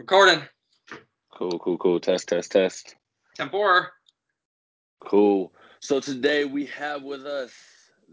Recording. Cool, cool, cool. Test, test, test. Tempora. Cool. So today we have with us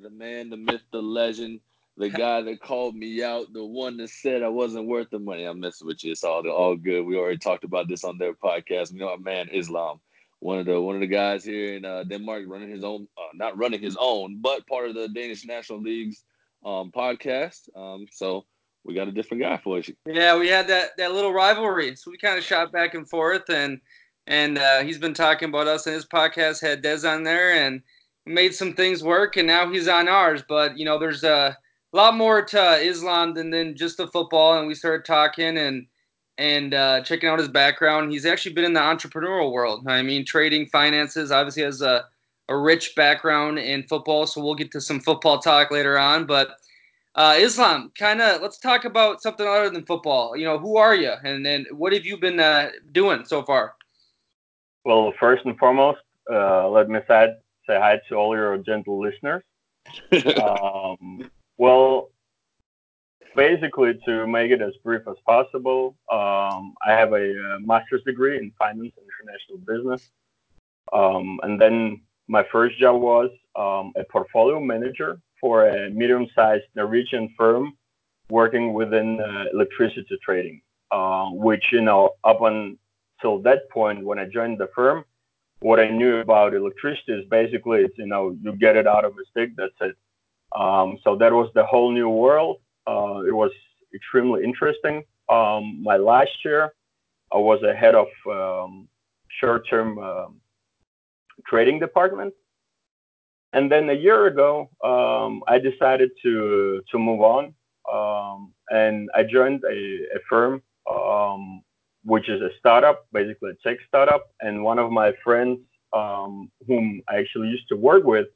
the man, the myth, the legend, the guy that called me out, the one that said I wasn't worth the money. I'm messing with you. It's all all good. We already talked about this on their podcast. You know, our man Islam, one of the one of the guys here in uh, Denmark, running his own, uh, not running his own, but part of the Danish National League's um, podcast. Um, so we got a different guy for you. Yeah, we had that that little rivalry, so we kind of shot back and forth, and and uh, he's been talking about us, and his podcast had Dez on there, and made some things work, and now he's on ours. But you know, there's a lot more to Islam than than just the football, and we started talking and and uh, checking out his background. He's actually been in the entrepreneurial world. I mean, trading, finances. Obviously, has a a rich background in football, so we'll get to some football talk later on, but uh, Islam, kind of, let's talk about something other than football. You know, who are you, and then what have you been uh, doing so far? Well, first and foremost, uh, let me say, say hi to all your gentle listeners. um, well, basically, to make it as brief as possible, um, I have a, uh, master's degree in finance and international business. Um, and then my first job was um, a portfolio manager for a medium-sized Norwegian firm working within uh, electricity trading, uh, which, you know, up until that point when I joined the firm, what I knew about electricity is basically it's, you know, you get it out of a stick, that's it. Um, so that was the whole new world. Uh, it was extremely interesting. Um, my last year, I was a head of um, short-term trading department and then a year ago, um, I decided to to move on, um, and I joined a, a firm, um, which is a startup, basically a tech startup. And one of my friends, um, whom I actually used to work with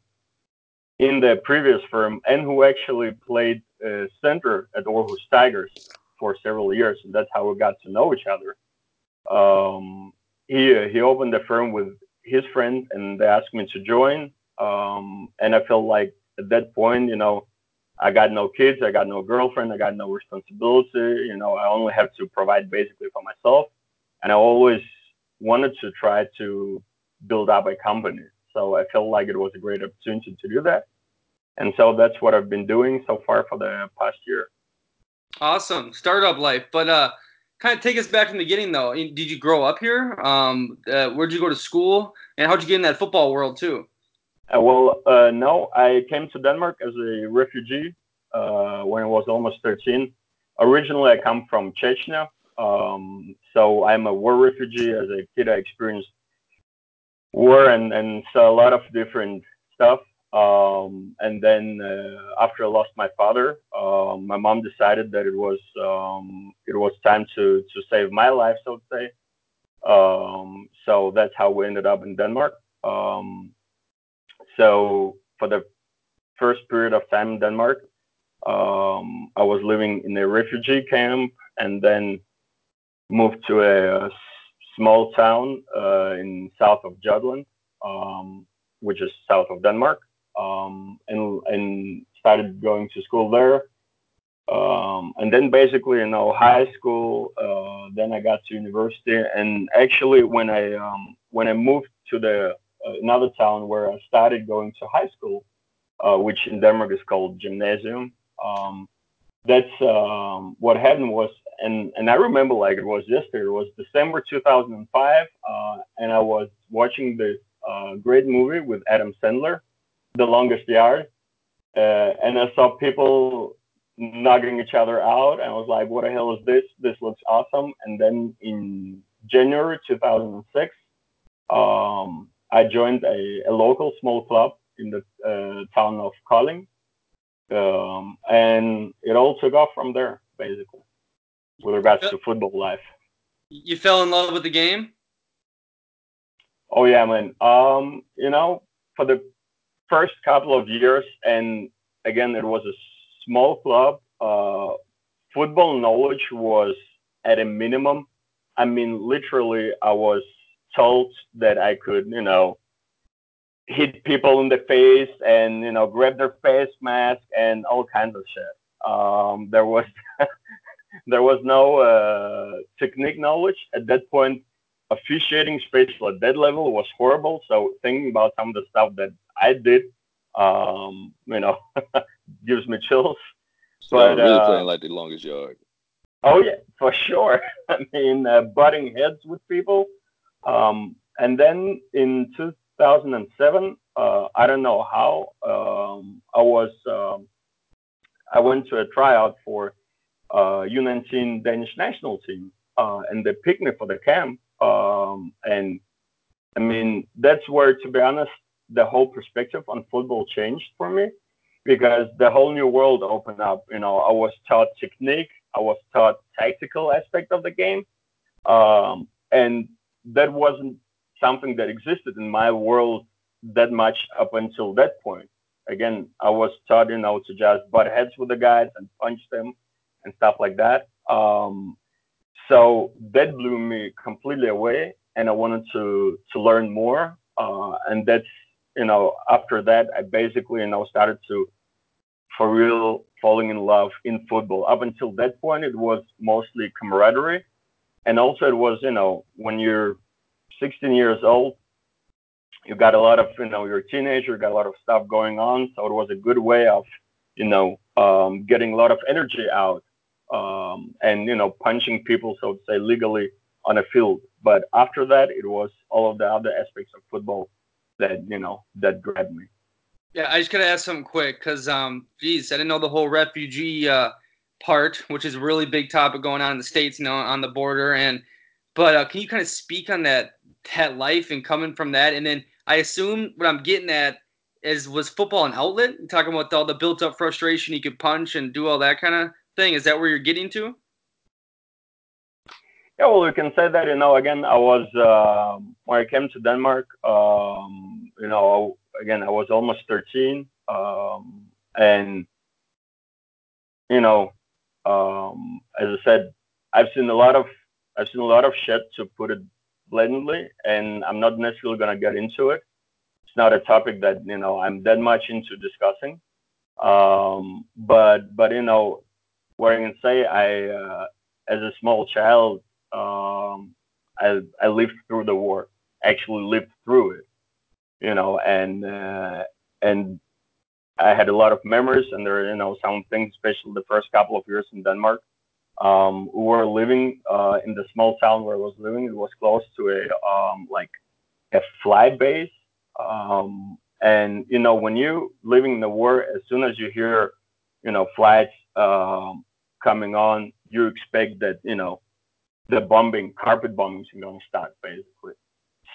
in the previous firm, and who actually played uh, center at Aarhus Tigers for several years, and that's how we got to know each other. Um, he he opened the firm with his friend, and they asked me to join um, and I felt like at that point, you know, I got no kids, I got no girlfriend, I got no responsibility. You know, I only have to provide basically for myself. And I always wanted to try to build up a company. So I felt like it was a great opportunity to do that. And so that's what I've been doing so far for the past year. Awesome. Startup life. But uh kind of take us back from the beginning though. Did you grow up here? Um uh, where'd you go to school? And how'd you get in that football world too? Uh, well, uh, no, I came to Denmark as a refugee uh, when I was almost 13. Originally, I come from Chechnya, um, so I'm a war refugee. As a kid, I experienced war and, and saw a lot of different stuff. Um, and then uh, after I lost my father, uh, my mom decided that it was um, it was time to to save my life, so to say. Um, so that's how we ended up in Denmark. So for the first period of time in Denmark, um, I was living in a refugee camp and then moved to a, a small town uh, in south of Jutland, um, which is south of Denmark, um, and, and started going to school there. Um, and then basically, you know, high school. Uh, then I got to university, and actually, when I um, when I moved to the another town where I started going to high school, uh, which in Denmark is called gymnasium. Um, that's um, what happened was, and and I remember like it was yesterday. It was December 2005, uh, and I was watching this uh, great movie with Adam Sandler, The Longest Yard, uh, and I saw people knocking each other out, and I was like, "What the hell is this? This looks awesome!" And then in January 2006. Um, I joined a, a local small club in the uh, town of Kolding, um, and it all took off from there, basically, with regards to football life. You fell in love with the game? Oh yeah, man. Um, you know, for the first couple of years, and again, it was a small club. Uh, football knowledge was at a minimum. I mean, literally, I was told that I could, you know, hit people in the face and you know grab their face mask and all kinds of shit. Um, there was there was no uh, technique knowledge at that point. Officiating, especially at that level, was horrible. So thinking about some of the stuff that I did, um, you know, gives me chills. So but, really uh, playing like the longest yard. Oh yeah, for sure. I mean, uh, butting heads with people. Um, and then in 2007, uh, I don't know how, um, I was, um, I went to a tryout for uh, U19 Danish national team, uh, and they picked me for the camp. And I mean, that's where, to be honest, the whole perspective on football changed for me because the whole new world opened up. You know, I was taught technique, I was taught tactical aspect of the game, um, and that wasn't something that existed in my world that much up until that point. Again, I was taught, you know, to just butt heads with the guys and punch them and stuff like that. Um, so that blew me completely away, and I wanted to to learn more. Uh, and that's you know after that, I basically you know started to for real falling in love in football. Up until that point, it was mostly camaraderie, and also it was you know when you're 16 years old, you got a lot of you know you're a teenager, you got a lot of stuff going on, so it was a good way of you know um, getting a lot of energy out um, and you know punching people, so to say, legally on a field. But after that, it was all of the other aspects of football that you know that grabbed me. Yeah, I just gotta ask something quick because, um, geez, I didn't know the whole refugee uh, part, which is a really big topic going on in the states, you know, on the border. And but uh, can you kind of speak on that that life and coming from that? And then I assume what I'm getting at is was football an outlet? You're talking about all the built up frustration you could punch and do all that kind of thing. Is that where you're getting to? Yeah, well, we can say that. You know, again, I was uh, when I came to Denmark. Um, you know, again, I was almost 13, um, and you know, um, as I said, I've seen a lot of I've seen a lot of shit to put it blatantly, and I'm not necessarily gonna get into it. It's not a topic that you know I'm that much into discussing. Um, but but you know, what I can say, I uh, as a small child, um, I I lived through the war. Actually, lived through it, you know, and uh, and I had a lot of memories, and there, you know, some things, especially the first couple of years in Denmark. Um, we were living uh, in the small town where I was living. It was close to a um, like a fly base, um, and you know, when you living in the war, as soon as you hear, you know, flights um, coming on, you expect that you know the bombing, carpet bombings are going to start basically.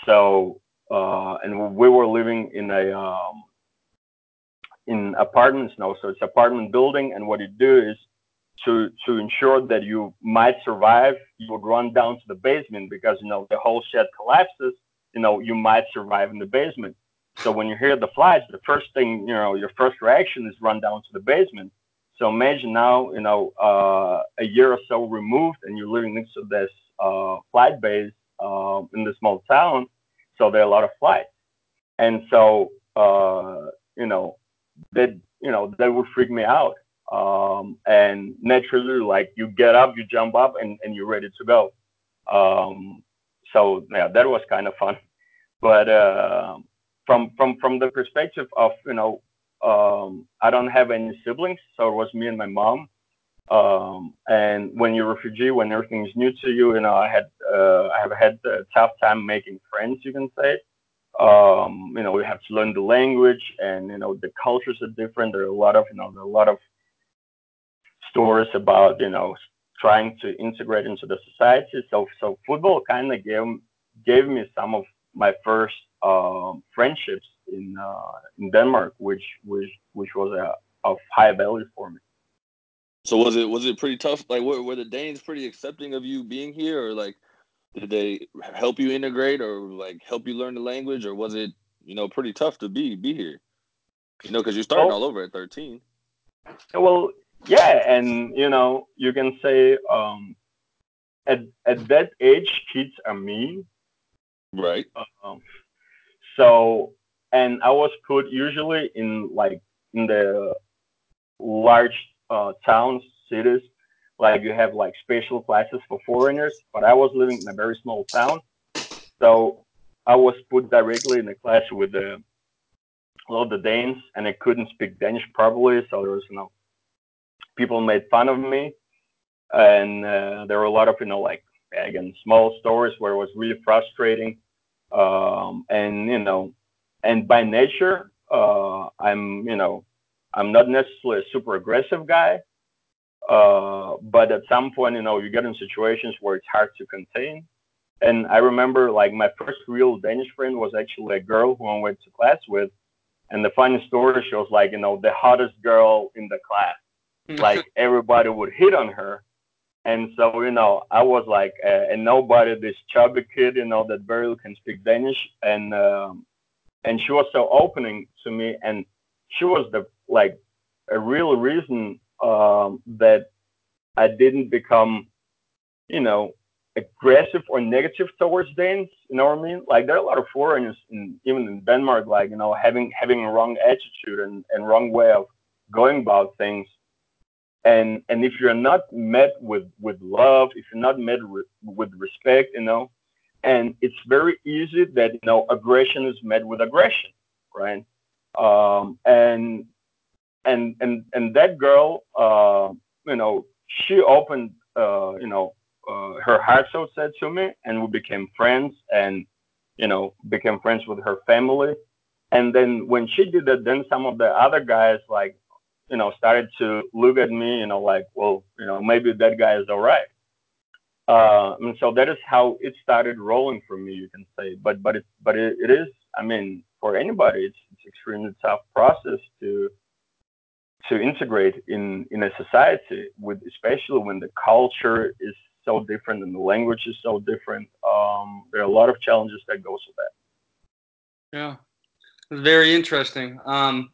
So, uh, and we were living in a um, in apartments now, so it's apartment building, and what you do is to to ensure that you might survive, you would run down to the basement because you know the whole shed collapses. You know you might survive in the basement. So when you hear the flies, the first thing you know, your first reaction is run down to the basement. So imagine now, you know, uh, a year or so removed, and you're living next to this uh, flight base uh, in the small town. So there are a lot of flights, and so uh, you know that you know that would freak me out. Um, and naturally, like you get up, you jump up, and, and you're ready to go. Um, so yeah, that was kind of fun. But uh, from from from the perspective of you know um, I don't have any siblings, so it was me and my mom. Um, and when you're a refugee, when everything is new to you, you know, I had uh, I have had a tough time making friends, you can say. Um, you know, we have to learn the language, and you know, the cultures are different. There are a lot of you know, there are a lot of stories about you know trying to integrate into the society. So so football kind of gave gave me some of my first um, friendships in uh, in Denmark, which which which was a, of high value for me. So was it was it pretty tough? Like, were, were the Danes pretty accepting of you being here, or like, did they help you integrate, or like help you learn the language, or was it you know pretty tough to be be here? You know, because you're starting all over at 13. Well, yeah, and you know, you can say um, at at that age, kids are mean, right? Um, so and I was put usually in like in the large uh, towns, cities, like you have like special classes for foreigners, but I was living in a very small town, so I was put directly in a class with the a lot of the Danes, and I couldn't speak Danish properly, so there was you know people made fun of me, and uh, there were a lot of you know like again small stories where it was really frustrating, um, and you know, and by nature, uh, I'm you know I'm not necessarily a super aggressive guy, uh, but at some point, you know, you get in situations where it's hard to contain. And I remember like my first real Danish friend was actually a girl who I went to class with. And the funny story, she was like, you know, the hottest girl in the class. like everybody would hit on her. And so, you know, I was like a, a nobody, this chubby kid, you know, that barely can speak Danish. And, um, and she was so opening to me. And she was the, like, a real reason um, that I didn't become, you know, aggressive or negative towards Danes. You know what I mean? Like there are a lot of foreigners, in, even in Denmark, like you know, having having a wrong attitude and, and wrong way of going about things. And and if you're not met with with love, if you're not met with, with respect, you know, and it's very easy that you know aggression is met with aggression, right? Um, and and and and that girl, uh, you know, she opened, uh, you know, uh, her heart so said to me, and we became friends, and you know, became friends with her family. And then when she did that, then some of the other guys like, you know, started to look at me, you know, like, well, you know, maybe that guy is all right. Uh, and so that is how it started rolling for me, you can say. But but it but it, it is, I mean, for anybody, it's it's extremely tough process to to integrate in in a society with especially when the culture is so different and the language is so different um, there are a lot of challenges that goes with that. Yeah. Very interesting. Um,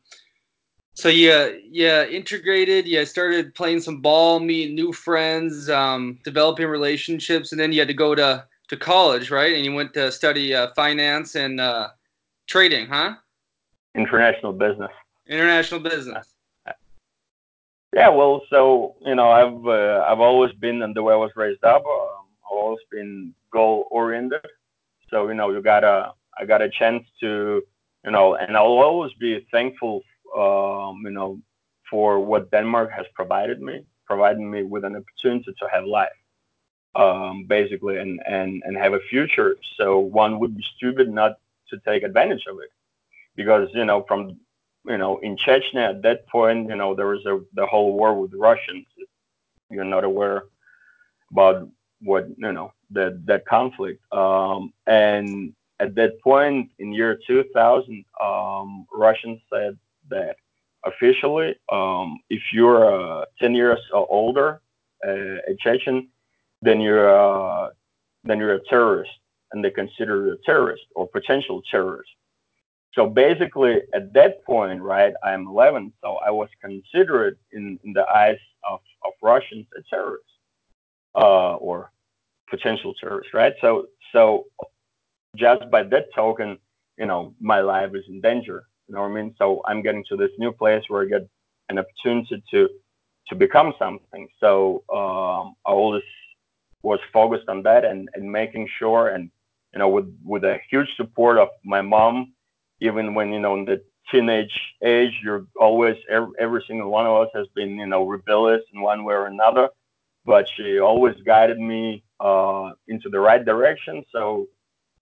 so yeah yeah integrated yeah started playing some ball meeting new friends um, developing relationships and then you had to go to to college right? And you went to study uh, finance and uh, trading huh? International business. International business yeah, well, so you know, I've uh, I've always been, and the way I was raised up, um, I've always been goal oriented. So you know, you got a I got a chance to, you know, and I'll always be thankful, um, you know, for what Denmark has provided me, providing me with an opportunity to have life, um, basically, and and and have a future. So one would be stupid not to take advantage of it, because you know, from you know, in Chechnya at that point, you know, there was a, the whole war with Russians. You're not aware about what, you know, that, that conflict. Um, and at that point in year 2000, um, Russians said that officially, um, if you're uh, 10 years or older, uh, a Chechen, then you're, uh, then you're a terrorist and they consider you a terrorist or potential terrorist. So basically, at that point, right, I'm 11, so I was considered in, in the eyes of, of Russians a terrorist uh, or potential terrorist, right? So, so just by that token, you know, my life is in danger. You know what I mean? So I'm getting to this new place where I get an opportunity to to become something. So um, I always was focused on that and, and making sure, and you know, with with a huge support of my mom even when you know in the teenage age you're always every, every single one of us has been you know rebellious in one way or another but she always guided me uh, into the right direction. So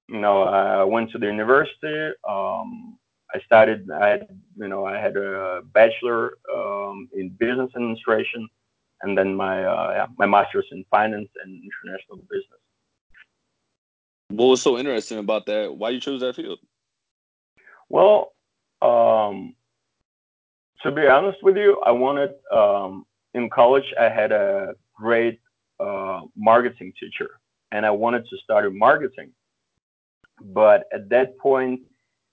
you know i went to the university um, i started i had you know i had a bachelor um, in business administration and then my uh, yeah, my master's in finance and international business. What was so interesting about that? Why you chose that field well, um, to be honest with you, I wanted um, in college. I had a great uh, marketing teacher, and I wanted to in marketing. But at that point,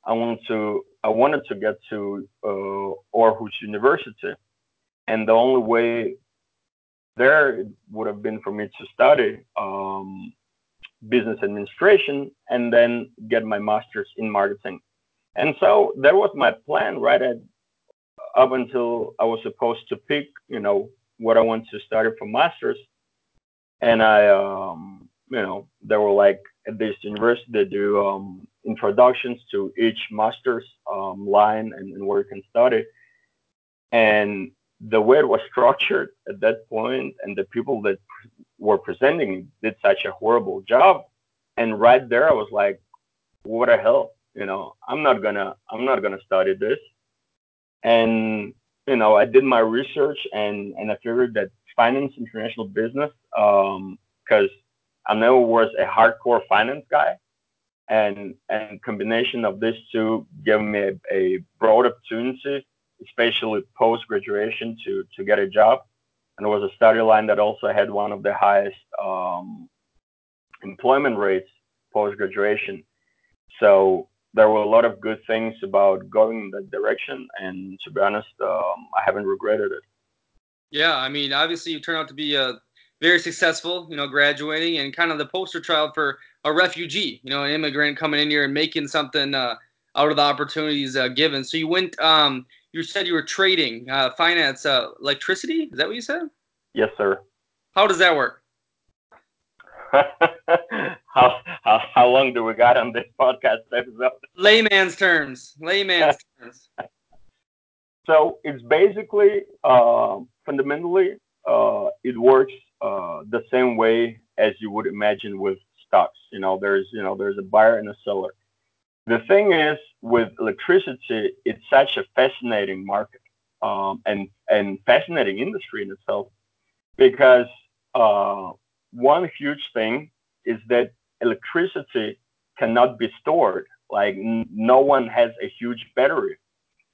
I wanted to I wanted to get to uh, Aarhus University, and the only way there would have been for me to study um, business administration and then get my master's in marketing. And so that was my plan right at up until I was supposed to pick, you know, what I want to study for masters, and I, um, you know, they were like at this university they do um, introductions to each master's um, line and, and where you can study, and the way it was structured at that point, and the people that were presenting did such a horrible job, and right there I was like, what the hell, you know, I'm not gonna, I'm not gonna study this, and you know, I did my research and and I figured that finance, international business, because um, I never was a hardcore finance guy, and and combination of these two gave me a, a broad opportunity, especially post graduation, to to get a job, and it was a study line that also had one of the highest um, employment rates post graduation. So there were a lot of good things about going in that direction, and to be honest, um, I haven't regretted it. Yeah, I mean, obviously you turned out to be a uh, very successful, you know, graduating and kind of the poster child for a refugee, you know, an immigrant coming in here and making something uh, out of the opportunities uh, given. So you went, um, you said you were trading uh, finance, uh, electricity. Is that what you said? Yes, sir. How does that work? how, how how long do we got on this podcast episode? Layman's terms. Layman's terms. So it's basically uh, fundamentally uh, it works uh, the same way as you would imagine with stocks. You know, there's you know there's a buyer and a seller. The thing is with electricity, it's such a fascinating market um, and and fascinating industry in itself because uh, one huge thing is that electricity cannot be stored. Like no one has a huge battery.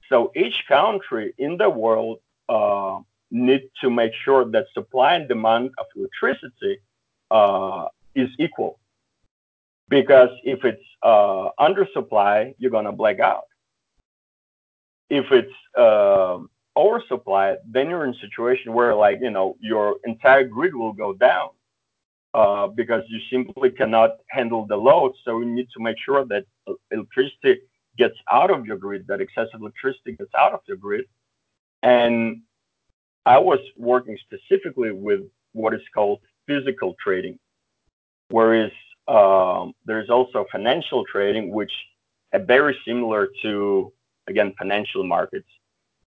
So each country in the world uh, need to make sure that supply and demand of electricity uh, is equal. Because if it's uh, under supply, you're gonna black out. If it's uh, oversupply, then you're in a situation where like you know your entire grid will go down Uh, because you simply cannot handle the load. So you need to make sure that electricity gets out of your grid, that excessive electricity gets out of your grid. And I was working specifically with what is called physical trading, whereas um, there's also financial trading, which are very similar to, again, financial markets,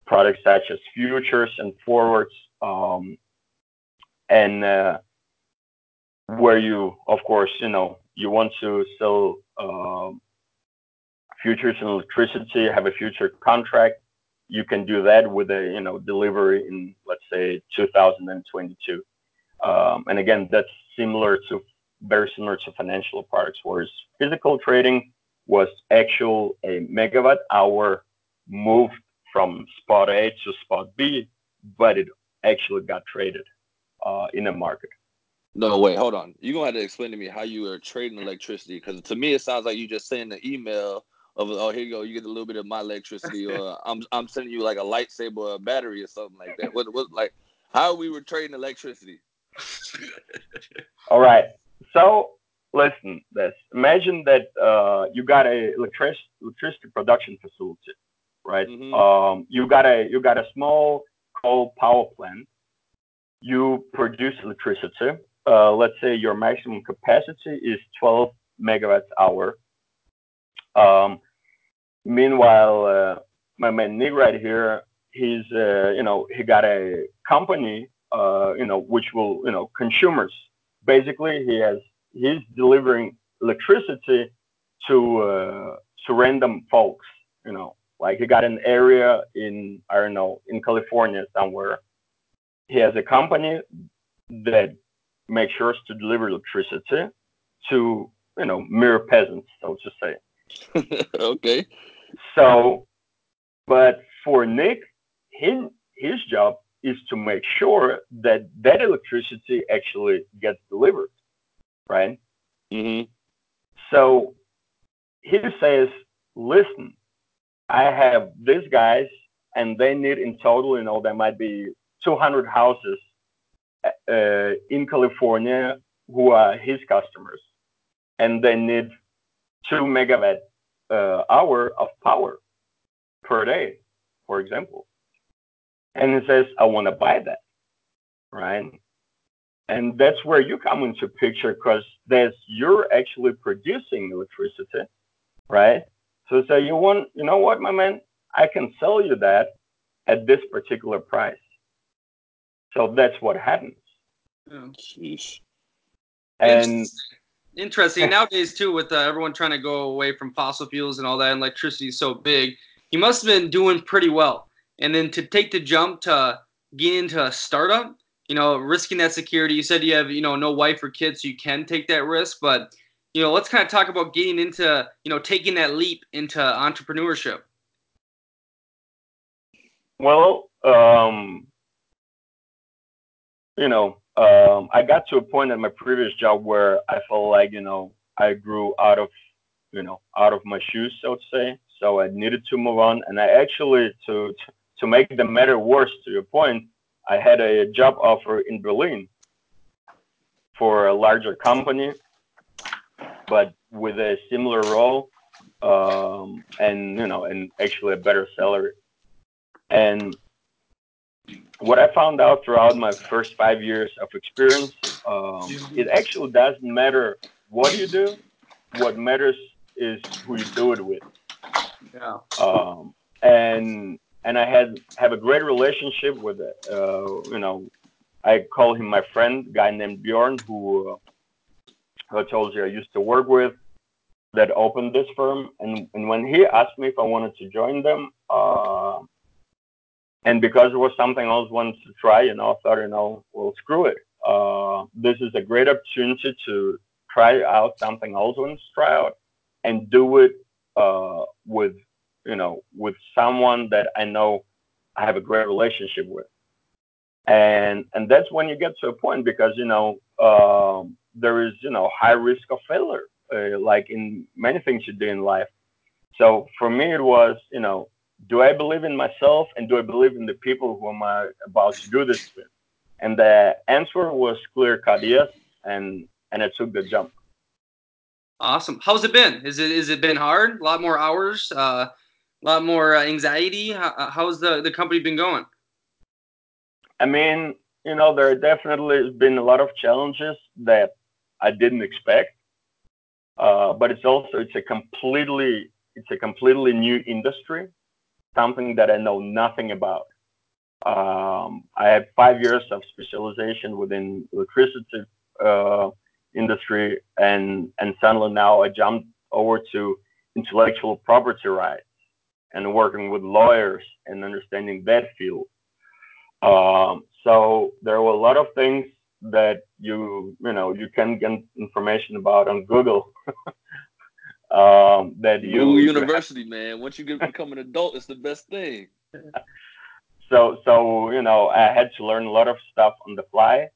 products such as futures and forwards. Um, uh, Um, where you, of course, you know, you want to sell uh, futures in electricity, have a future contract, you can do that with a, you know, delivery in, let's say, 2022. Um, and again, that's similar to, very similar to financial products, whereas physical trading was actual a megawatt hour moved from spot A to spot B, but it actually got traded uh, in a market. No, wait, hold on. You're gonna have to explain to me how you are trading electricity because to me it sounds like you just sending an email of oh here you go, you get a little bit of my electricity, or I'm I'm sending you like a lightsaber or a battery or something like that. What what like how we were trading electricity? All right. So listen, this imagine that uh, you got a electric electricity production facility, right? Mm-hmm. Um, you got a you got a small coal power plant. You produce electricity let's say your maximum capacity is 12 megawatts hour. Um, meanwhile, uh, my man Nick right here, he's uh, you know he got a company uh, you know which will you know consumers. Basically, he has he's delivering electricity to uh, to random folks. You know, like he got an area in I don't know in California somewhere. He has a company that make sure to deliver electricity to you know mere peasants, so to say. okay. So, but for Nick, his his job is to make sure that that electricity actually gets delivered, right? Mm-hmm. So he says, "Listen, I have these guys, and they need in total, you know, there might be 200 houses in California who are his customers, and they need two megawatt uh, hour of power per day, for example. And he says, I want to buy that. right? And that's where you come into picture because that's you're actually producing electricity, right? So say you want, you know what, my man, I can sell you that at this particular price. So that's what happens. Yeah. Sheesh. And Interesting. Nowadays, too, with uh, everyone trying to go away from fossil fuels and all that, and electricity is so big, you must have been doing pretty well. And then to take the jump to get into a startup, you know, risking that security. You said you have, you know, no wife or kids, so you can take that risk. But, you know, let's kind of talk about getting into, you know, taking that leap into entrepreneurship. well, um, you know, um, I got to a point at my previous job where I felt like, you know, I grew out of, you know, out of my shoes, so to say. So I needed to move on, and I actually to to make the matter worse, to your point, I had a job offer in Berlin for a larger company, but with a similar role, um, and you know, and actually a better salary. And what I found out throughout my first five years of experience, um, it actually doesn't matter what you do. What matters is who you do it with. Yeah. Um, and and I had have a great relationship with. Uh, you know, I call him my friend, guy named Bjorn, who, uh, who I told you I used to work with, that opened this firm. And and when he asked me if I wanted to join them, uh, and because it was something else wanted to try, you know, I thought, you know, well, screw it. Uh, this is a great opportunity to try out something else wanted to try out and do it uh, with, you know, with someone that I know I have a great relationship with. And and that's when you get to a point because you know um, there is you know high risk of failure, uh, like in many things you do in life. So for me, it was you know do I believe in myself and do I believe in the people who am I about to do this with? And the answer was clear cut yes, and and I took the jump. Awesome. How's it been? Is it is it been hard? A lot more hours, uh, a lot more uh, anxiety. How, how's the the company been going? I mean, you know, there definitely has been a lot of challenges that I didn't expect, uh, but it's also it's a completely it's a completely new industry, something that I know nothing about. Um, I had five years of specialization within electricity uh, industry, and and suddenly now I jumped over to intellectual property rights and working with lawyers and understanding that field. Um, so there were a lot of things that you you know you can get information about on Google. um, that you University, man. Once you get become an adult, it's the best thing. so so you know I had to learn a lot of stuff on the fly.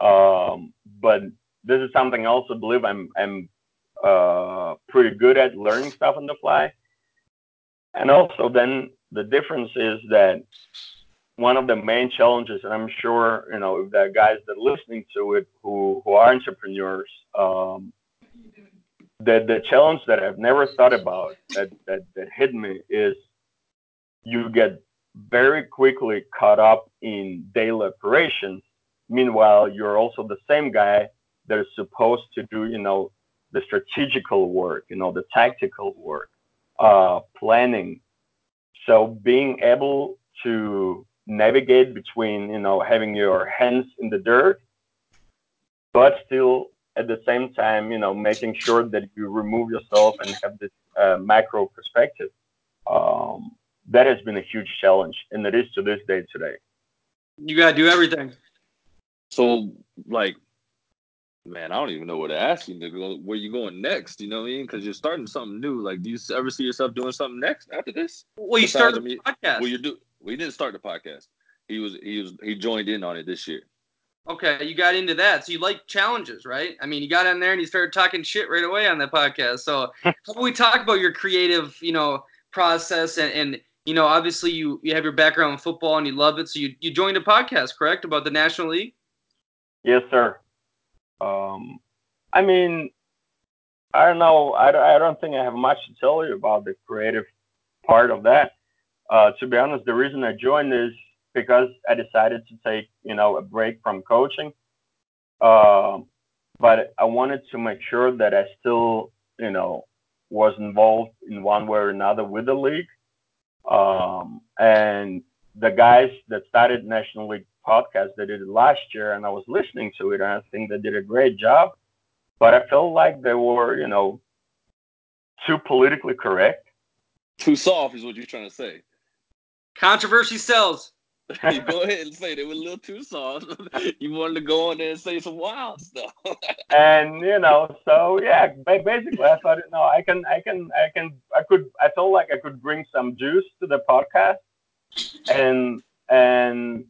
Um, but this is something I also believe I'm I'm uh, pretty good at learning stuff on the fly. And also then the difference is that one of the main challenges, and I'm sure you know if the guys that are listening to it who who are entrepreneurs, um, the the challenge that I've never thought about that that that hit me is you get very quickly caught up in daily operations. Meanwhile, you're also the same guy that is supposed to do you know the strategical work, you know the tactical work, uh, planning. So being able to navigate between you know having your hands in the dirt but still at the same time you know making sure that you remove yourself and have this uh, macro perspective um, that has been a huge challenge and it is to this day today You gotta do everything. So, like, man, I don't even know what to ask you. Nigga. Where you going next? You know what I mean? Because you're starting something new. Like, do you ever see yourself doing something next after this? Well, you Besides, started I mean, a podcast. Well, you do. We didn't start the podcast. He was. He was. He joined in on it this year. Okay, you got into that. So you like challenges, right? I mean, you got in there and you started talking shit right away on that podcast. So how about we talk about your creative, you know, process and, and you know, obviously you you have your background in football and you love it. So you, you joined a podcast, correct, about the National League? yes sir um, i mean i don't know I, I don't think i have much to tell you about the creative part of that uh, to be honest the reason i joined is because I decided to take, you know, a break from coaching. Um, but I wanted to make sure that I still, you know, was involved in one way or another with the league. Um, and the guys that started National League podcast, they did it last year, and I was listening to it, and I think they did a great job. But I felt like they were, you know, too politically correct. Too soft is what you're trying to say. Controversy sells. Go ahead and say they were a little too soft. you wanted to go on there and say some wild stuff. and you know, so yeah, basically, I thought, no, I can, I can, I can, I could, I felt like I could bring some juice to the podcast, and and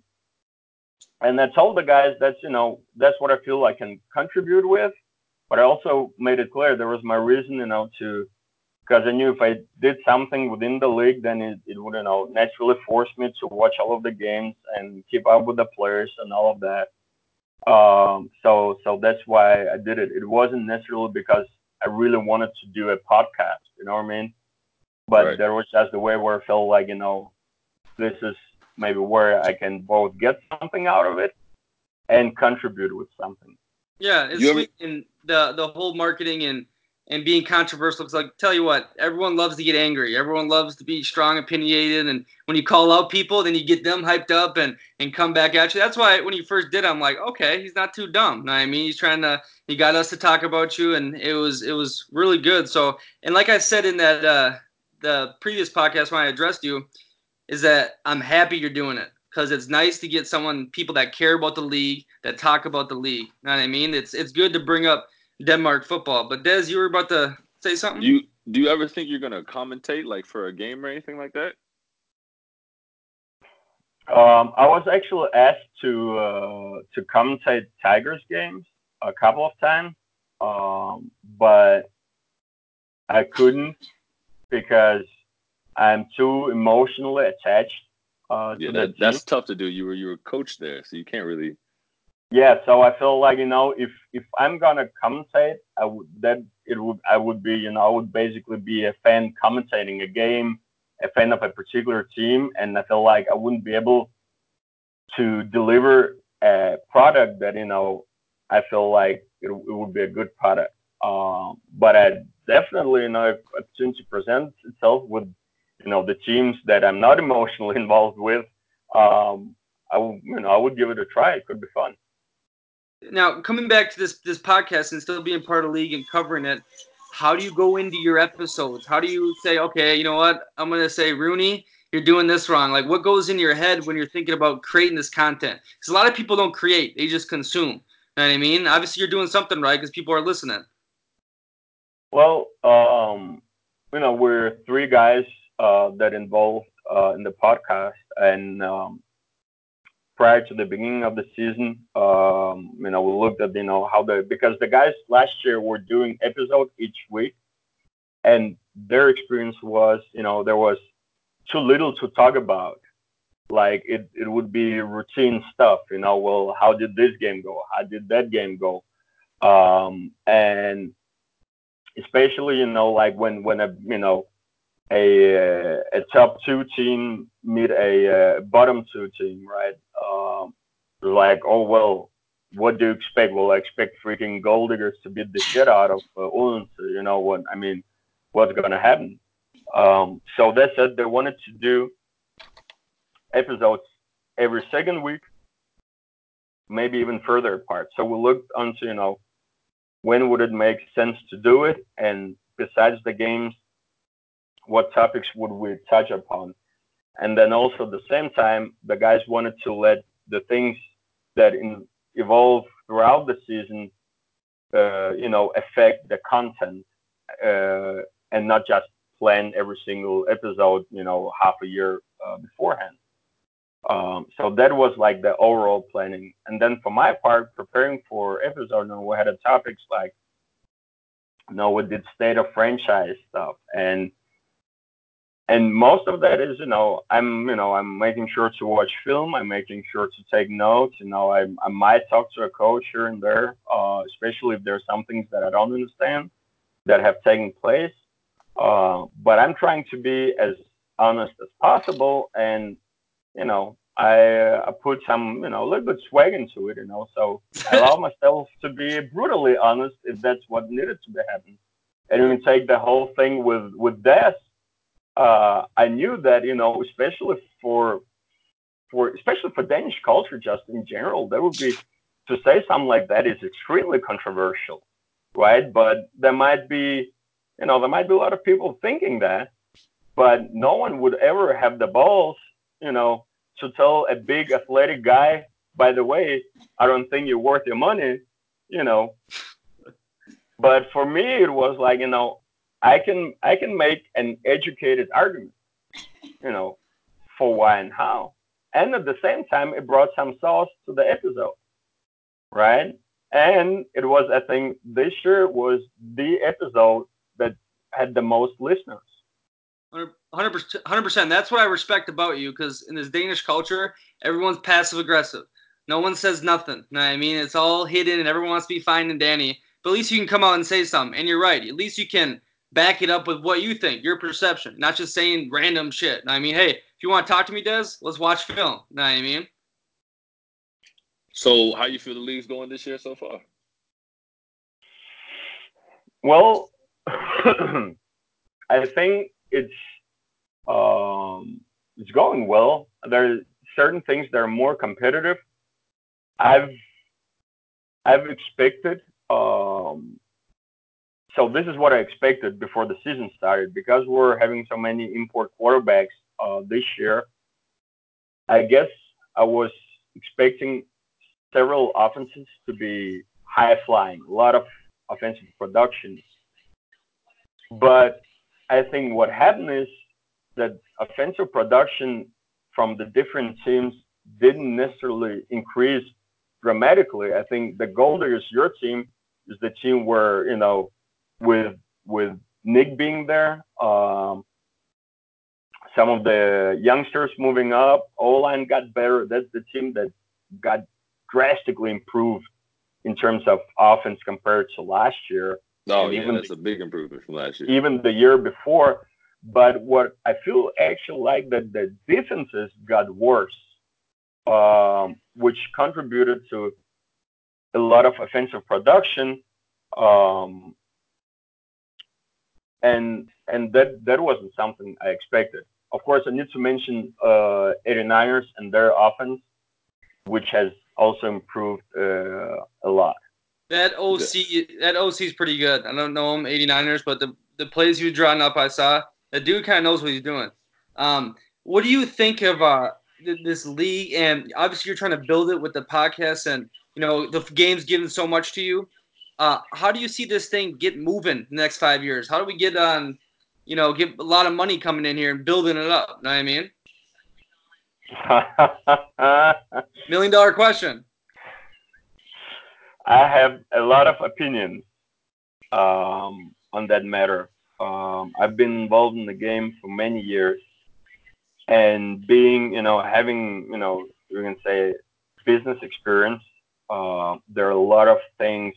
and I told the guys that's you know that's what I feel I can contribute with, but I also made it clear there was my reason, you know, to because I knew if I did something within the league, then it, it would, you know, naturally force me to watch all of the games and keep up with the players and all of that. Um, so, so that's why I did it. It wasn't necessarily because I really wanted to do a podcast, you know what I mean? But right. there was just the way where I felt like, you know, this is maybe where I can both get something out of it and contribute with something. Yeah, it's sweet in the the whole marketing and and being controversial. Because like tell you what everyone loves to get angry. Everyone loves to be strong opinionated and when you call out people then you get them hyped up and and come back at you. That's why when you first did i'm like okay he's not too dumb. Know i mean? He's trying to he got us to talk about you and it was it was really good. So and like i said in that uh the previous podcast when i addressed you is that i'm happy you're doing it. Because it's nice to get someone people that care about the league that talk about the league. You know what i mean? It's it's good to bring up Denmark football. But Dez, you were about to say something. Do you do you ever think you're gonna commentate like for a game or anything like that? Um, I was actually asked to uh, to commentate Tigers games a couple of times, um, but I couldn't because I'm too emotionally attached. Uh, yeah, that, that's tough to do. You were you were coach there, so you can't really yeah so i feel like you know if if i'm gonna commentate i would that it would i would be you know i would basically be a fan commentating a game a fan of a particular team and i feel like i wouldn't be able to deliver a product that you know i feel like it, it would be a good product um, but i definitely you know if opportunity presents itself with you know the teams that i'm not emotionally involved with um, I you know, I would give it a try. It could be fun now coming back to this this podcast and still being part of league and covering it how do you go into your episodes? How do you say okay you know what? I'm going to say rooney you're doing this wrong. Like what goes in your head when you're thinking about creating this content? Because a lot of people don't create they just consume. You know what i mean? Obviously you're doing something right because people are listening. Well um you know we're three guys uh, that involved uh, in the podcast and um, prior to the beginning of the season. Um, you know, we looked at you know how the because the guys last year were doing episode each week, and their experience was you know there was too little to talk about. Like it, it would be routine stuff, you know. Well, how did this game go? How did that game go? Um, and especially, you know, like when when a you know a a top two team meet a, a bottom two team, right? Um, like, oh well, what do you expect? Well, I expect freaking gold diggers to beat the shit out of uh, Odense. You know what? I mean, what's gonna happen? Um, so they said they wanted to do episodes every second week, maybe even further apart. So we looked onto, you know, when would it make sense to do it, and besides the games what topics would we touch upon. And then also at the same time the guys wanted to let the things that in, evolve throughout the season uh, you know affect the content uh, and not just plan every single episode you know half a year uh, beforehand. Um, so that was like the overall planning. And then for my part preparing for episode know, we had topics like you know we did state of franchise stuff and and most of that is you know i'm you know i'm making sure to watch film i'm making sure to take notes you know i, I might talk to a coach here and there uh, especially if there's some things that i don't understand that have taken place uh, but i'm trying to be as honest as possible and you know I, I put some, you know, a little bit swag into it, you know. So I allow myself to be brutally honest if that's what needed to be happening. And you can take the whole thing with with death. Uh, I knew that, you know, especially for for especially for Danish culture, just in general, there would be to say something like that is extremely controversial, right? But there might be, you know, there might be a lot of people thinking that, but no one would ever have the balls, you know, to tell a big athletic guy, by the way, I don't think you're worth your money, you know. But for me, it was like, you know, I can I can make an educated argument, you know, for why and how. And at the same time, it brought some sauce to the episode, right? And it was, I think, this year was the episode that had the most listeners. 100%, 100%. That's what I respect about you because in this Danish culture, everyone's passive aggressive. No one says nothing. You know I mean? It's all hidden and everyone wants to be fine and Danny. But at least you can come out and say something. And you're right. At least you can back it up with what you think, your perception, not just saying random shit. I mean, hey, if you want to talk to me, Dez, let's watch film. You know I mean? So, how you feel the league's going this year so far? Well, I think it's um, it's going well. There are certain things that are more competitive. I've I've expected. Um, so this is what I expected before the season started because we're having so many import quarterbacks uh, this year. I guess I was expecting several offenses to be high flying, a lot of offensive production. But I think what happened is that offensive production from the different teams didn't necessarily increase dramatically. I think the goal your team is the team where you know with with Nick being there, um, some of the youngsters moving up, O line got better. That's the team that got drastically improved in terms of offense compared to last year. Oh, and yeah, even that's the, a big improvement from last year. Even the year before. But what I feel actually like that the defenses got worse, um, which contributed to a lot of offensive production. Um, and and that that wasn't something I expected. Of course, I need to mention uh, 89ers and their offense, which has also improved uh, a lot. That OC, that OC is pretty good. I don't know him 89ers, but the the plays you drawn up, I saw the dude kind of knows what he's doing. Um, what do you think of uh, this league? And obviously, you're trying to build it with the podcast, and you know the game's given so much to you. Uh, how do you see this thing get moving the next five years? How do we get on, you know, get a lot of money coming in here and building it up? Know what I mean? Million dollar question. I have a lot of opinions um, on that matter. Um, I've been involved in the game for many years, and being, you know, having, you know, you can say business experience. Uh, there are a lot of things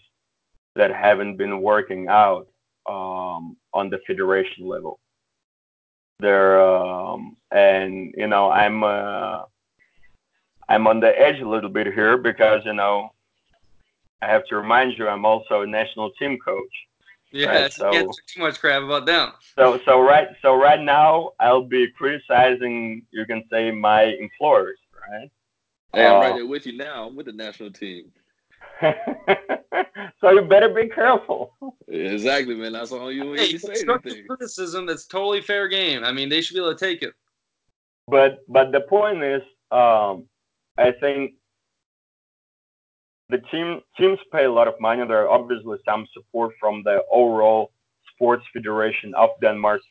that haven't been working out um, on the federation level. There, um, and you know, I'm uh, I'm on the edge a little bit here because you know I have to remind you I'm also a national team coach. Yeah, right? so, too much crap about them. So so right so right now I'll be criticizing you can say my employers, right? Hey, I'm uh, right there with you now. I'm with the national team. so you better be careful. Exactly, man. That's all you. Hey, say anything. criticism. That's totally fair game. I mean, they should be able to take it. But but the point is, um, I think the team teams pay a lot of money. There are obviously some support from the overall sports federation of Denmark.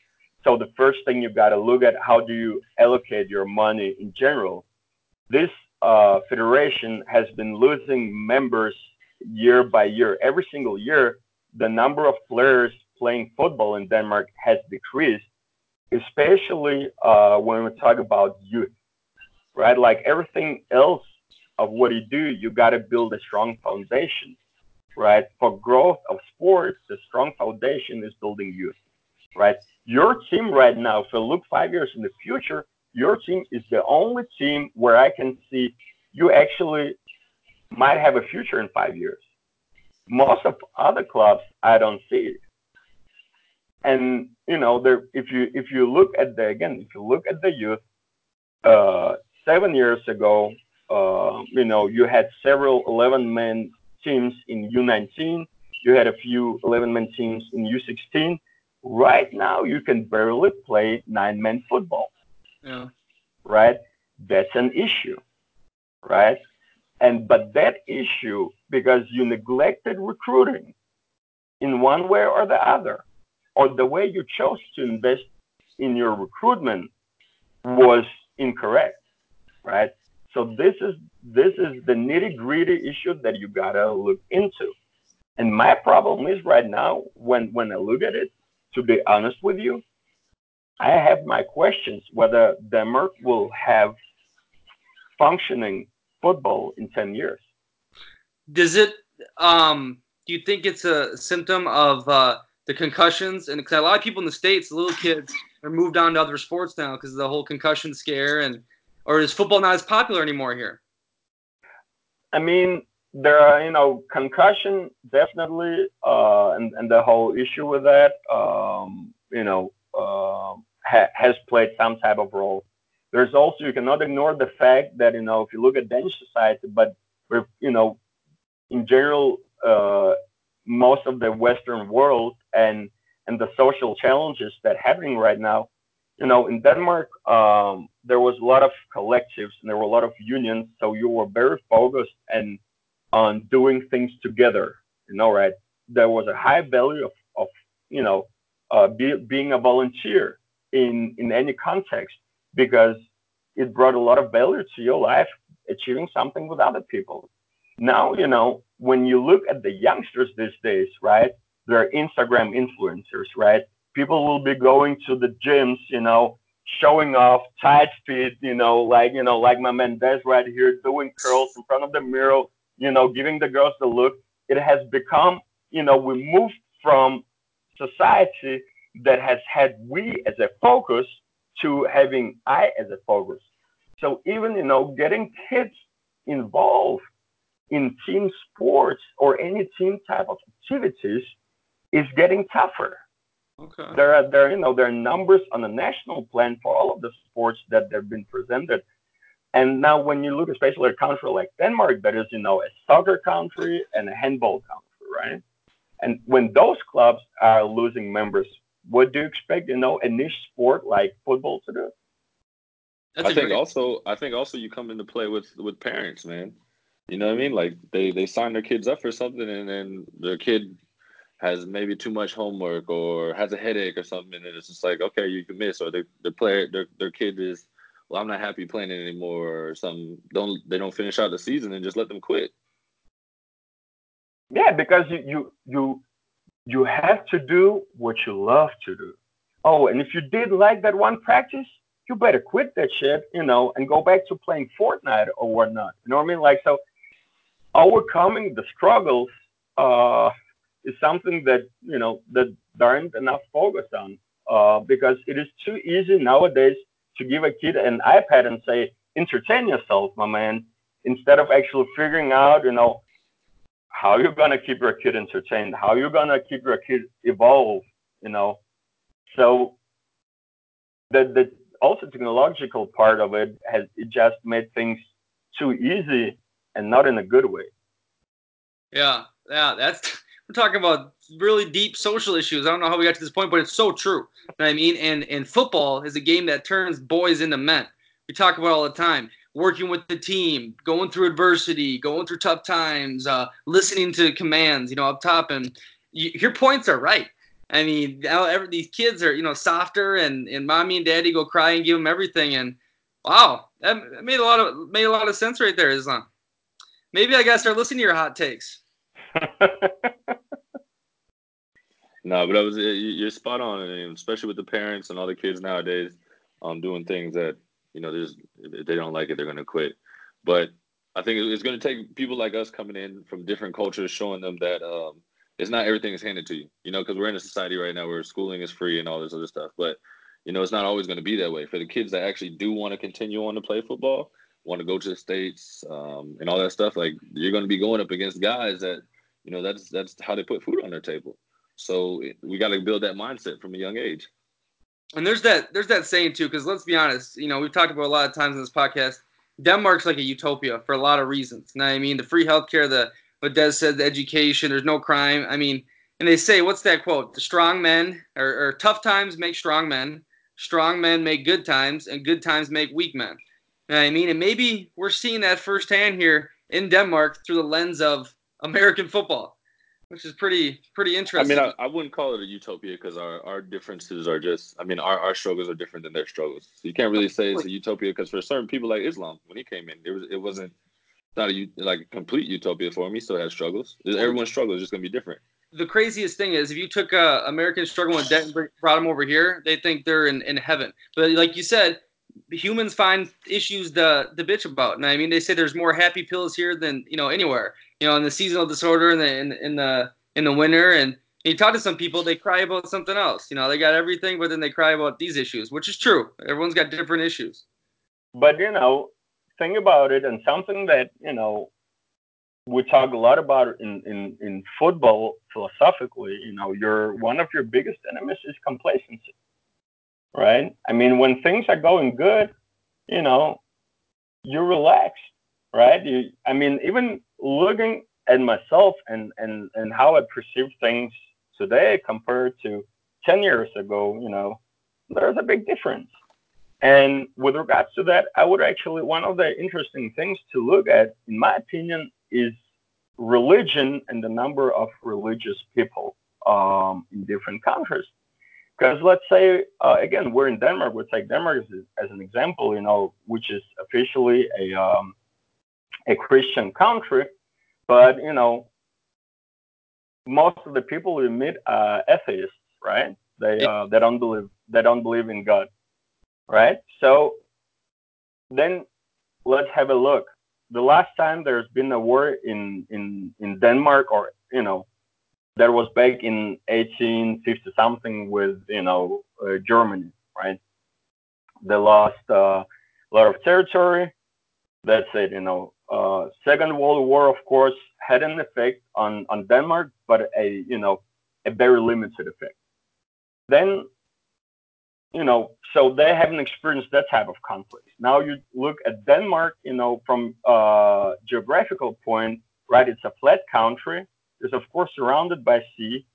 So the first thing you got to look at how do you allocate your money in general. This uh, federation has been losing members year by year. Every single year, the number of players playing football in Denmark has decreased, especially uh, when we talk about youth, right? Like everything else of what you do, you got to build a strong foundation, right? For growth of sports, the strong foundation is building youth, right? Your team right now, if you look five years in the future, your team is the only team where I can see you actually might have a future in five years. Most of other clubs, I don't see. And you know, there if you if you look at the again, if you look at the youth, uh, seven years ago, uh, you know, you had several 11 man teams in U19. You had a few 11 man teams in U16. Right now, you can barely play nine man football. Yeah. Right? That's an issue. Right? And but that issue, because you neglected recruiting in one way or the other, or the way you chose to invest in your recruitment was incorrect. Right? So this is this is the nitty gritty issue that you gotta look into. And my problem is right now when when I look at it, to be honest with you, I have my questions whether Denmark will have functioning football in 10 years. Does it, um, do you think it's a symptom of uh, the concussions? And because a lot of people in the States, little kids, are moved on to other sports now because of the whole concussion scare. And, or is football not as popular anymore here? I mean, there are, you know, concussion definitely, uh, and, and the whole issue with that, um, you know, uh, ha- has played some type of role. There's also you cannot ignore the fact that you know if you look at Danish society, but we're you know in general uh, most of the Western world and and the social challenges that happening right now. You know, in Denmark, um, there was a lot of collectives and there were a lot of unions, so you were very focused and on doing things together. You know, right? There was a high value of, of you know, uh, be, being a volunteer in in any context because it brought a lot of value to your life achieving something with other people. Now, you know, when you look at the youngsters these days, right? They're Instagram influencers, right? People will be going to the gyms, you know, showing off tight fit, you know, like you know, like my man Dez right here doing curls in front of the mirror, you know, giving the girls the look. It has become, you know, we moved from society that has had we as a focus to having I as a focus. So even you know getting kids involved in team sports or any team type of activities is getting tougher. Okay. There are there you know there are numbers on the national plan for all of the sports that have been presented. And now when you look especially at a country like Denmark that is you know a soccer country and a handball country, right? And when those clubs are losing members, what do you expect, you know, a niche sport like football to do? That's I think great... also I think also you come into play with with parents, man. You know what I mean? Like they they sign their kids up for something and then their kid has maybe too much homework or has a headache or something and it's just like okay you can miss or the the player their their kid is well I'm not happy playing it anymore or something don't they don't finish out the season and just let them quit. Yeah, because you you you you have to do what you love to do. Oh, and if you did like that one practice, you better quit that shit, you know, and go back to playing Fortnite or whatnot. You know what I mean? Like, so overcoming the struggles uh, is something that, you know, that there aren't enough focus on uh, because it is too easy nowadays to give a kid an iPad and say, entertain yourself, my man, instead of actually figuring out, you know, how you're gonna keep your kid entertained, how you're gonna keep your kid evolve, you know. So the the also technological part of it has it just made things too easy and not in a good way. Yeah, yeah, that's we're talking about really deep social issues. I don't know how we got to this point, but it's so true. You know I mean, and and football is a game that turns boys into men. We talk about all the time working with the team, going through adversity, going through tough times, uh, listening to commands, you know, up top. And you, your points are right. I mean, every, these kids are, you know, softer, and, and mommy and daddy go cry and give them everything. And wow, that made a lot of made a lot of sense right there, Islam. Maybe I gotta start listening to your hot takes. no, but I was you're spot on, especially with the parents and all the kids nowadays, um, doing things that you know, there's if they don't like it, they're to quit. But I think it's to take people like us coming in from different cultures, showing them that um, it's not everything is handed to you. You know, because we're in a society right now where schooling is free and all this other stuff. But you know, it's not always going to be that way. For the kids that actually do want to continue on to play football, want to go to the states um, and all that stuff, like you're going to be going up against guys that, you know, that's that's how they put food on their table. So we got to build that mindset from a young age. And there's that there's that saying too, because let's be honest, you know, we've talked about a lot of times in this podcast. Denmark's like a utopia for a lot of reasons. now I mean? The free healthcare, the what Dez said, the education, there's no crime. I mean, and they say, what's that quote? The strong men or, or tough times make strong men, strong men make good times, and good times make weak men. What I mean? And maybe we're seeing that firsthand here in Denmark through the lens of American football which is pretty pretty interesting. I mean, I, I wouldn't call it a utopia because our, our differences are just. I mean, our, our struggles are different than their struggles. So you can't really say it's a utopia because for certain people like Islam, when he came in, it was it wasn't not a like a complete utopia for him. He still had struggles. Everyone's struggle is just gonna be different. The craziest thing is if you took a American struggling with debt and brought them over here, they think they're in, in heaven. But like you said, humans find issues to, to bitch about. And I mean, they say there's more happy pills here than you know anywhere you know, in the seasonal disorder in the in, in the in the winter. And you talk to some people, they cry about something else. You know, they got everything, but then they cry about these issues, which is true. Everyone's got different issues. But you know, think about it, and something that you know we talk a lot about in in in football philosophically. You know, your one of your biggest enemies is complacency, right? I mean, when things are going good, you know, you're relaxed right? You, I mean, even looking at myself and, and, and how I perceive things today compared to 10 years ago, you know, there's a big difference. And with regards to that, I would actually, one of the interesting things to look at, in my opinion, is religion and the number of religious people um, in different countries. Because let's say, uh, again, we're in Denmark, we take Denmark as, as, an example, you know, which is officially a, um, a Christian country, but you know, most of the people we meet are atheists, right? They uh, they don't believe they don't believe in God, right? So then let's have a look. The last time there's been a war in in in Denmark, or you know, that was back in 1850 something with you know uh, Germany, right? They lost uh, a lot of territory. That's it, you know. Uh, Second World War, of course, had an effect on, on Denmark, but a you know a very limited effect. Then, you know, so they haven't experienced that type of conflict. Now you look at Denmark, you know, from a geographical point, right? It's a flat country. It's of course surrounded by sea,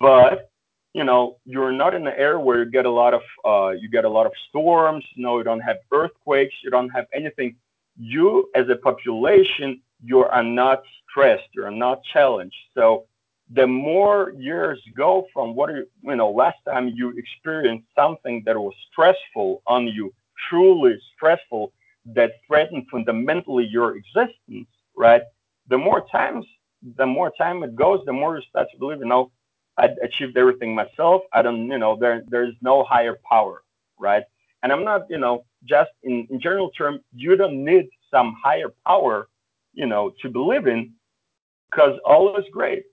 but you know you're not in an area where you get a lot of uh, you get a lot of storms. Know, you don't have earthquakes. You don't have anything you as a population, you are not stressed, you're not challenged. So the more years go from what you, you know, last time you experienced something that was stressful on you, truly stressful, that threatened fundamentally your existence, right? The more times, the more time it goes, the more you start to believe, you know, I achieved everything myself. I don't, you know, there there's no higher power, right? And I'm not, you know, just in, in general term, you don't need some higher power, you know, to believe in, because all is great.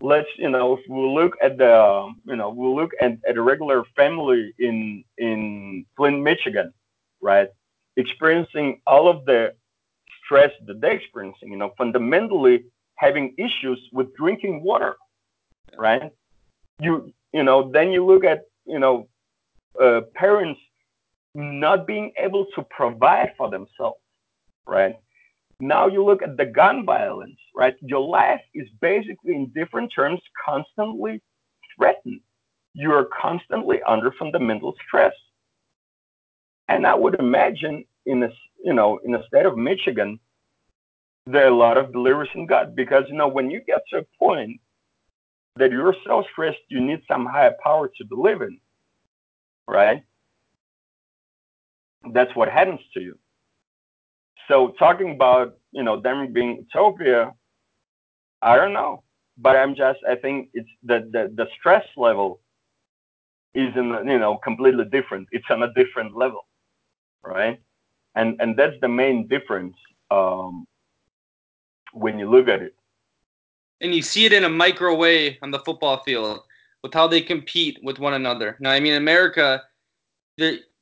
Let's, you know, if we look at the, you know, we look at, at a regular family in in Flint, Michigan, right, experiencing all of the stress that they're experiencing, you know, fundamentally having issues with drinking water, right? You, you know, then you look at, you know, uh, parents not being able to provide for themselves, right? Now you look at the gun violence, right? Your life is basically, in different terms, constantly threatened. You are constantly under fundamental stress. And I would imagine in a, you know, in the state of Michigan, there are a lot of believers in God because, you know, when you get to a point that you're so stressed, you need some higher power to believe in, right? That's what happens to you. So talking about you know them being utopia, I don't know, but I'm just I think it's the the, the stress level is in you know completely different. It's on a different level, right? And and that's the main difference um, when you look at it. And you see it in a micro way on the football field with how they compete with one another. Now, I mean, America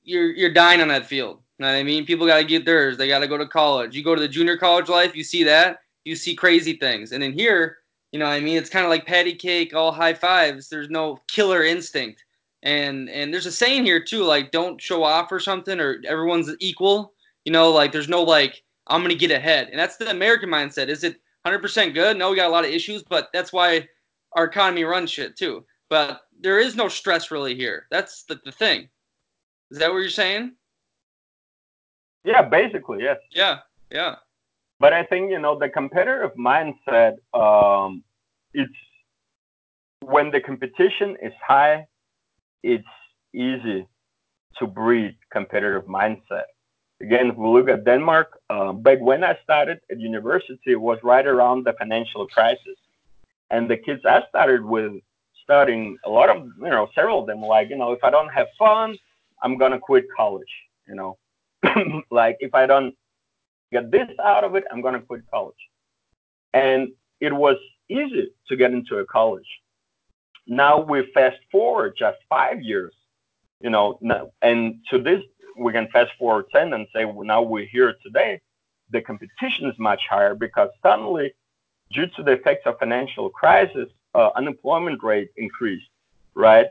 you're you're dying on that field. You know what I mean? People got to get theirs. They got to go to college. You go to the junior college life, you see that. You see crazy things. And then here, you know what I mean? It's kind of like patty cake, all high fives. There's no killer instinct. And and there's a saying here too, like don't show off or something, or everyone's equal. You know, like there's no like I'm gonna get ahead, and that's the American mindset. Is it 100% good? No, we got a lot of issues, but that's why our economy runs shit too. But there is no stress really here. That's the, the thing. Is that what you're saying? Yeah, basically, yes. Yeah, yeah. But I think you know the competitive mindset. Um, it's when the competition is high, it's easy to breed competitive mindset. Again, if we look at Denmark, um, back when I started at university, it was right around the financial crisis, and the kids I started with studying, a lot of you know, several of them like you know, if I don't have fun, I'm gonna quit college. You know, like if I don't get this out of it, I'm to quit college. And it was easy to get into a college. Now we fast forward just five years, you know, and to this, we can fast forward 10 and say, well, now we're here today. The competition is much higher because suddenly, due to the effects of financial crisis, uh, unemployment rate increased, right?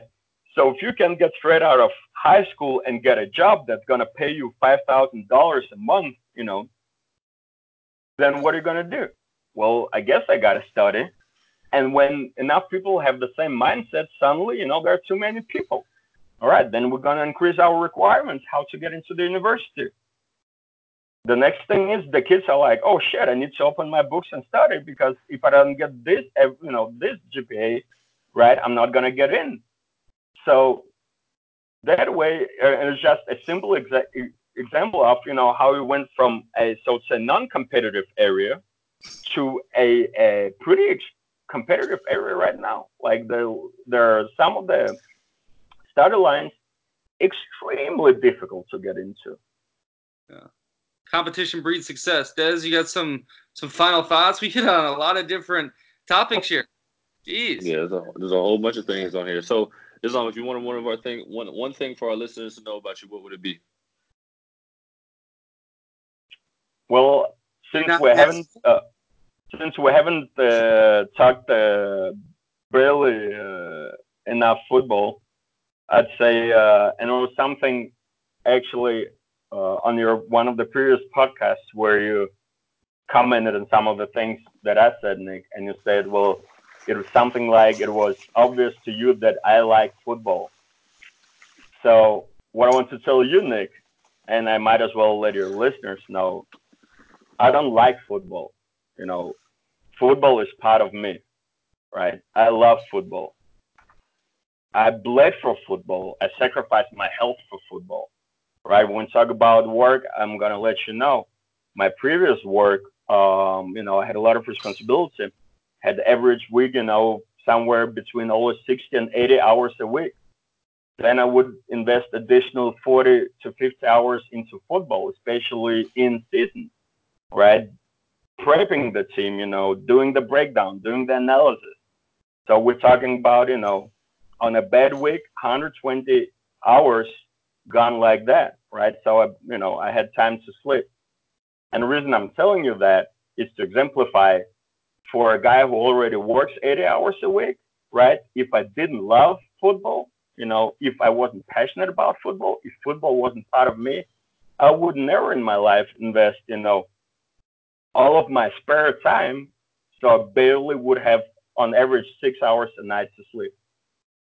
So if you can get straight out of high school and get a job that's going to pay you $5,000 a month, you know, then what are you going to do? Well, I guess I got to study. And when enough people have the same mindset, suddenly, you know, there are too many people. All right, then we're going to increase our requirements how to get into the university. The next thing is the kids are like, oh shit, I need to open my books and study because if I don't get this, eh, you know, this GPA, right, I'm not going to get in. So that way, uh, it's just a simple exa- example of you know how we went from a so to say non-competitive area to a, a pretty competitive area right now. Like there, there are some of the starter lines extremely difficult to get into. Yeah. Competition breeds success. Dez, you got some some final thoughts? We hit on a lot of different topics here. Jeez. Yeah, there's a, there's a whole bunch of things on here. So, Islam, if you wanted one of our thing, one one thing for our listeners to know about you, what would it be? Well, since we haven't uh, since we haven't uh, talked uh, really uh, enough football, I'd say uh, and it was something actually uh, on your one of the previous podcasts where you commented on some of the things that I said, Nick, and you said, well, it was something like it was obvious to you that I like football. So what I want to tell you, Nick, and I might as well let your listeners know I don't like football. You know, football is part of me, right? I love football. I bled for football. I sacrificed my health for football, right? When we talk about work, I'm gonna let you know. My previous work, um, you know, I had a lot of responsibility. Had average week, you know, somewhere between almost 60 and 80 hours a week. Then I would invest additional 40 to 50 hours into football, especially in season right? Prepping the team, you know, doing the breakdown, doing the analysis. So we're talking about, you know, on a bad week, 120 hours gone like that, right? So, I, you know, I had time to sleep. And the reason I'm telling you that is to exemplify for a guy who already works 80 hours a week, right? If I didn't love football, you know, if I wasn't passionate about football, if football wasn't part of me, I would never in my life invest, you know, all of my spare time, so I barely would have on average six hours a night to sleep.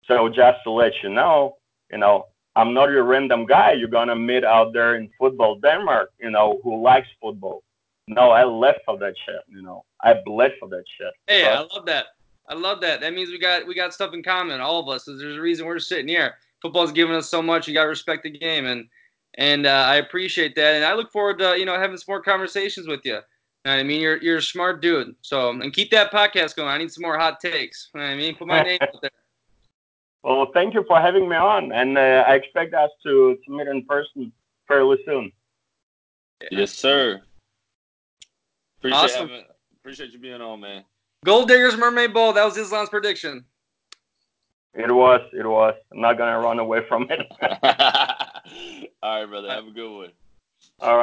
So just to let you know, you know, I'm not your random guy you're gonna meet out there in football Denmark, you know, who likes football. No, I left for that shit, you know. I bled for that shit. Hey, but, I love that. I love that. That means we got we got stuff in common, all of us. There's a reason we're sitting here. Football's given us so much. You got to respect the game, and and uh, I appreciate that. And I look forward to you know having some more conversations with you. I mean, you're you're a smart dude. So and keep that podcast going. I need some more hot takes. I mean, put my name out there. Well, thank you for having me on, and uh, I expect us to, to meet in person fairly soon. Yes, sir. Appreciate awesome. Having, appreciate you being on, man. Gold Diggers Mermaid Bowl. That was Islam's prediction. It was. It was. I'm not gonna run away from it. All right, brother. Have a good one. All right.